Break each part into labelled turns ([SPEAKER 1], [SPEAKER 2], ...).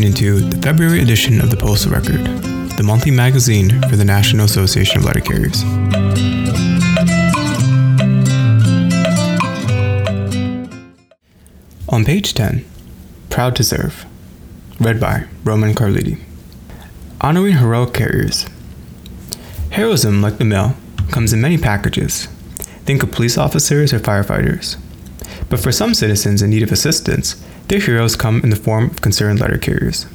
[SPEAKER 1] listening to the February edition of the Postal Record, the monthly magazine for the National Association of Letter Carriers. On page 10, Proud to Serve, read by Roman Carliti. Honoring heroic carriers. Heroism, like the mail, comes in many packages. Think of police officers or firefighters. But for some citizens in need of assistance, their heroes come in the form of concerned letter carriers.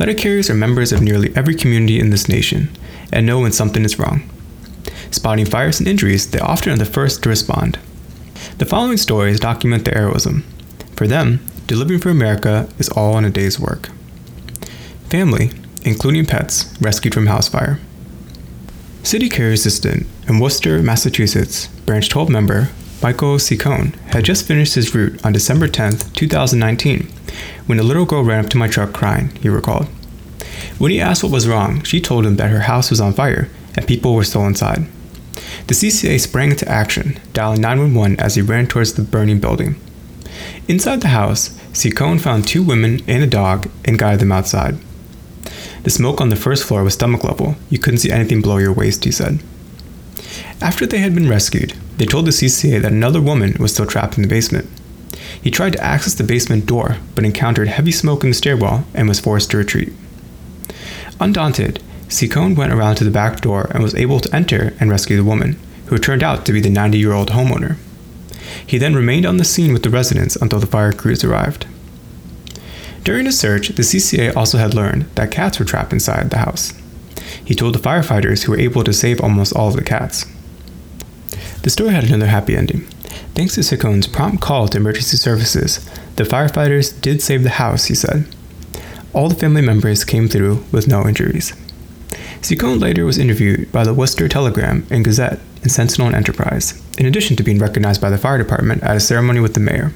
[SPEAKER 1] Letter carriers are members of nearly every community in this nation and know when something is wrong. Spotting fires and injuries, they often are the first to respond. The following stories document their heroism. For them, delivering for America is all in a day's work. Family, including pets, rescued from house fire. City Carrier Assistant in Worcester, Massachusetts, Branch 12 member Michael Ciccone had just finished his route on December 10, 2019, when a little girl ran up to my truck crying, he recalled. When he asked what was wrong, she told him that her house was on fire and people were still inside. The CCA sprang into action, dialing 911 as he ran towards the burning building. Inside the house, Ciccone found two women and a dog and guided them outside. The smoke on the first floor was stomach level. You couldn't see anything below your waist, he said. After they had been rescued, they told the CCA that another woman was still trapped in the basement. He tried to access the basement door, but encountered heavy smoke in the stairwell and was forced to retreat. Undaunted, Ciccone went around to the back door and was able to enter and rescue the woman, who turned out to be the 90 year old homeowner. He then remained on the scene with the residents until the fire crews arrived. During the search, the CCA also had learned that cats were trapped inside the house. He told the firefighters who were able to save almost all of the cats. The story had another happy ending. Thanks to Ciccone's prompt call to emergency services, the firefighters did save the house, he said. All the family members came through with no injuries. Ciccone later was interviewed by the Worcester Telegram and Gazette and Sentinel and Enterprise, in addition to being recognized by the fire department at a ceremony with the mayor.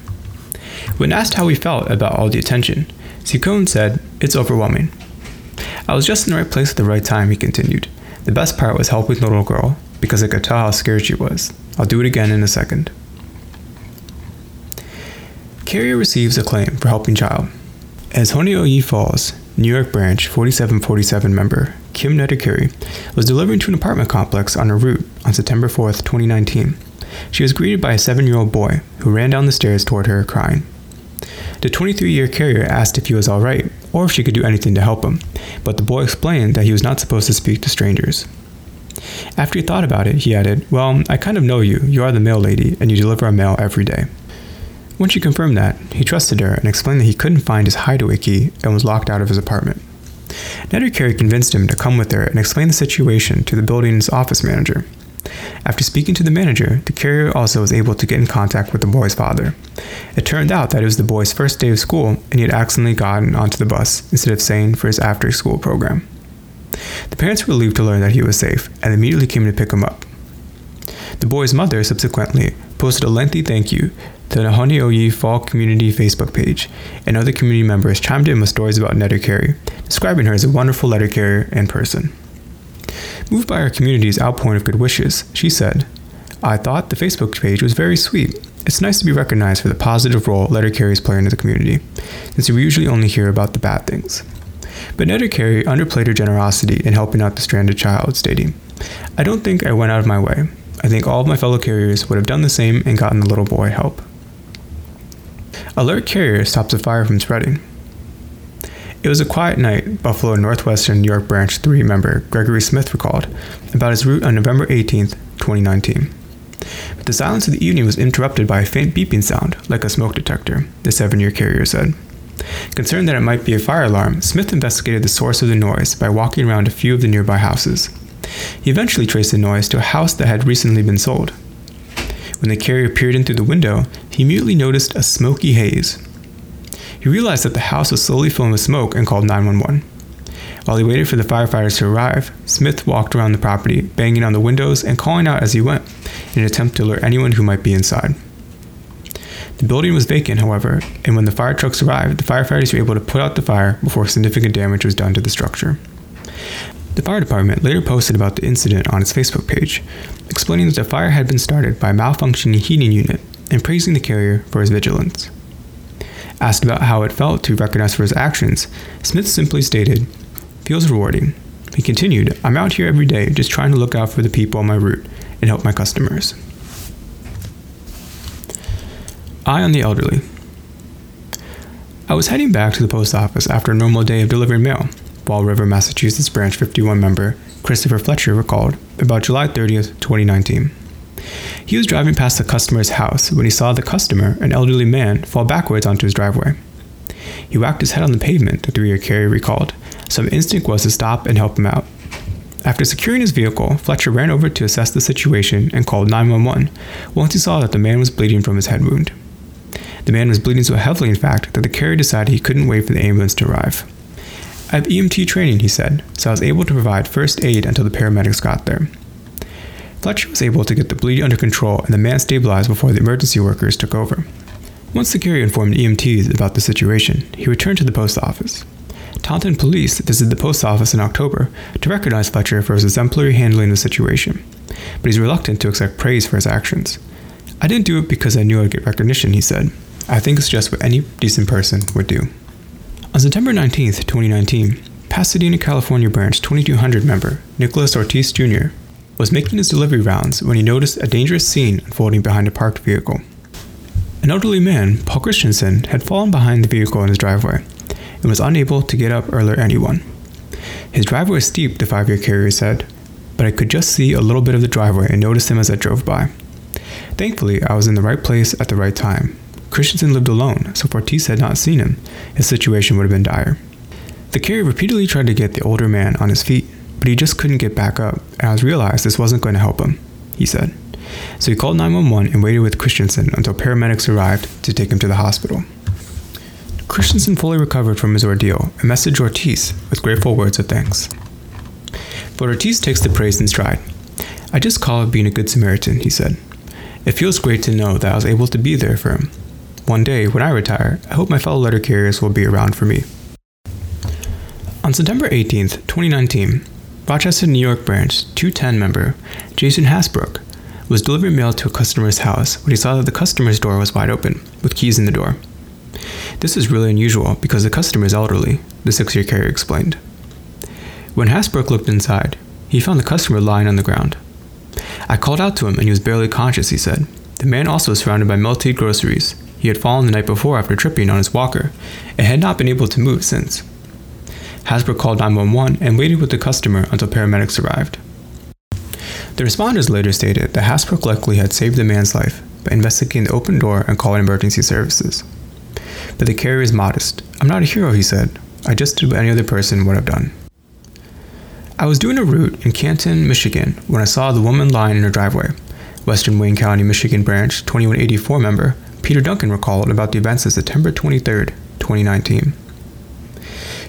[SPEAKER 1] When asked how he felt about all the attention, Ciccone said, It's overwhelming. I was just in the right place at the right time, he continued. The best part was helping the little girl, because I could tell how scared she was. I'll do it again in a second. Carrier receives acclaim for helping child. As Honeoye Falls, New York branch 4747 member Kim Netter-Carey was delivering to an apartment complex on her route on September 4, 2019. She was greeted by a seven year old boy who ran down the stairs toward her crying. The 23 year carrier asked if he was alright or if she could do anything to help him, but the boy explained that he was not supposed to speak to strangers. After he thought about it, he added, Well, I kind of know you. You are the mail lady, and you deliver our mail every day. When she confirmed that, he trusted her and explained that he couldn't find his hideaway key and was locked out of his apartment. Netter-Carey convinced him to come with her and explain the situation to the building's office manager. After speaking to the manager, the carrier also was able to get in contact with the boy's father. It turned out that it was the boy's first day of school and he had accidentally gotten onto the bus instead of staying for his after school program. The parents were relieved to learn that he was safe and immediately came to pick him up. The boy's mother subsequently posted a lengthy thank you to the Honeoye Fall Community Facebook page, and other community members chimed in with stories about Netter-Carey, describing her as a wonderful letter carrier in person. Moved by our community's outpouring of good wishes, she said, I thought the Facebook page was very sweet. It's nice to be recognized for the positive role letter carriers play in the community, since we usually only hear about the bad things. But Netter-Carey underplayed her generosity in helping out the stranded child, stating, I don't think I went out of my way. I think all of my fellow carriers would have done the same and gotten the little boy help. Alert Carrier stops a fire from spreading. It was a quiet night, Buffalo Northwestern New York Branch 3 member Gregory Smith recalled, about his route on November 18, 2019. But the silence of the evening was interrupted by a faint beeping sound, like a smoke detector, the seven year carrier said. Concerned that it might be a fire alarm, Smith investigated the source of the noise by walking around a few of the nearby houses. He eventually traced the noise to a house that had recently been sold. When the carrier peered in through the window, he immediately noticed a smoky haze. He realized that the house was slowly filling with smoke and called 911. While he waited for the firefighters to arrive, Smith walked around the property, banging on the windows and calling out as he went, in an attempt to alert anyone who might be inside. The building was vacant, however, and when the fire trucks arrived, the firefighters were able to put out the fire before significant damage was done to the structure. The fire department later posted about the incident on its Facebook page, explaining that the fire had been started by a malfunctioning heating unit and praising the carrier for his vigilance. Asked about how it felt to be recognized for his actions, Smith simply stated, Feels rewarding. He continued, I'm out here every day just trying to look out for the people on my route and help my customers. Eye on the elderly. I was heading back to the post office after a normal day of delivering mail. Fall River, Massachusetts Branch 51 member Christopher Fletcher recalled about July 30th, 2019. He was driving past the customer's house when he saw the customer, an elderly man, fall backwards onto his driveway. He whacked his head on the pavement, the three year carrier recalled, so instinct was to stop and help him out. After securing his vehicle, Fletcher ran over to assess the situation and called 911 once he saw that the man was bleeding from his head wound. The man was bleeding so heavily, in fact, that the carrier decided he couldn't wait for the ambulance to arrive. I have EMT training, he said, so I was able to provide first aid until the paramedics got there. Fletcher was able to get the bleeding under control and the man stabilized before the emergency workers took over. Once the carrier informed EMTs about the situation, he returned to the post office. Taunton police visited the post office in October to recognize Fletcher for his exemplary handling of the situation, but he's reluctant to accept praise for his actions. I didn't do it because I knew I'd get recognition, he said. I think it's just what any decent person would do. On September 19, 2019, Pasadena, California branch 2200 member Nicholas Ortiz Jr. was making his delivery rounds when he noticed a dangerous scene unfolding behind a parked vehicle. An elderly man, Paul Christensen, had fallen behind the vehicle in his driveway and was unable to get up or alert anyone. His driveway was steep, the five year carrier said, but I could just see a little bit of the driveway and noticed him as I drove by. Thankfully, I was in the right place at the right time. Christensen lived alone, so Ortiz had not seen him, his situation would have been dire. The carrier repeatedly tried to get the older man on his feet, but he just couldn't get back up, and I realized this wasn't going to help him, he said. So he called 911 and waited with Christensen until paramedics arrived to take him to the hospital. Christensen fully recovered from his ordeal and messaged Ortiz with grateful words of thanks. But Ortiz takes the praise in stride. I just call it being a good Samaritan, he said. It feels great to know that I was able to be there for him. One day, when I retire, I hope my fellow letter carriers will be around for me. On September 18th, 2019, Rochester, New York branch 210 member Jason Hasbrook was delivering mail to a customer's house when he saw that the customer's door was wide open, with keys in the door. This is really unusual because the customer is elderly, the six year carrier explained. When Hasbrook looked inside, he found the customer lying on the ground. I called out to him and he was barely conscious, he said. The man also was surrounded by melted groceries. He had fallen the night before after tripping on his walker and had not been able to move since. Hasbrook called 911 and waited with the customer until paramedics arrived. The responders later stated that Hasbrook likely had saved the man's life by investigating the open door and calling emergency services. But the carrier is modest. I'm not a hero, he said. I just did what any other person would have done. I was doing a route in Canton, Michigan, when I saw the woman lying in her driveway. Western Wayne County, Michigan branch 2184 member Peter Duncan recalled about the events of September 23, 2019.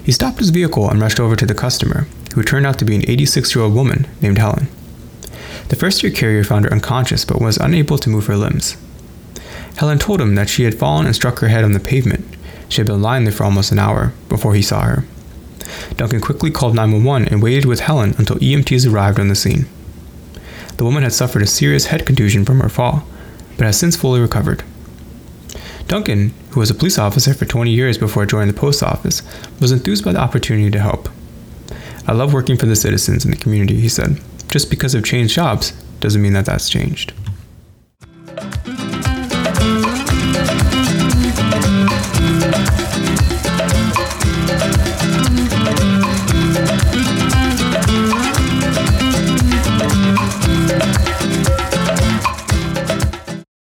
[SPEAKER 1] He stopped his vehicle and rushed over to the customer, who turned out to be an 86 year old woman named Helen. The first year carrier found her unconscious but was unable to move her limbs. Helen told him that she had fallen and struck her head on the pavement. She had been lying there for almost an hour before he saw her. Duncan quickly called 911 and waited with Helen until EMTs arrived on the scene. The woman had suffered a serious head contusion from her fall, but has since fully recovered. Duncan, who was a police officer for 20 years before joining the post office, was enthused by the opportunity to help. I love working for the citizens in the community, he said. Just because I've changed jobs doesn't mean that that's changed.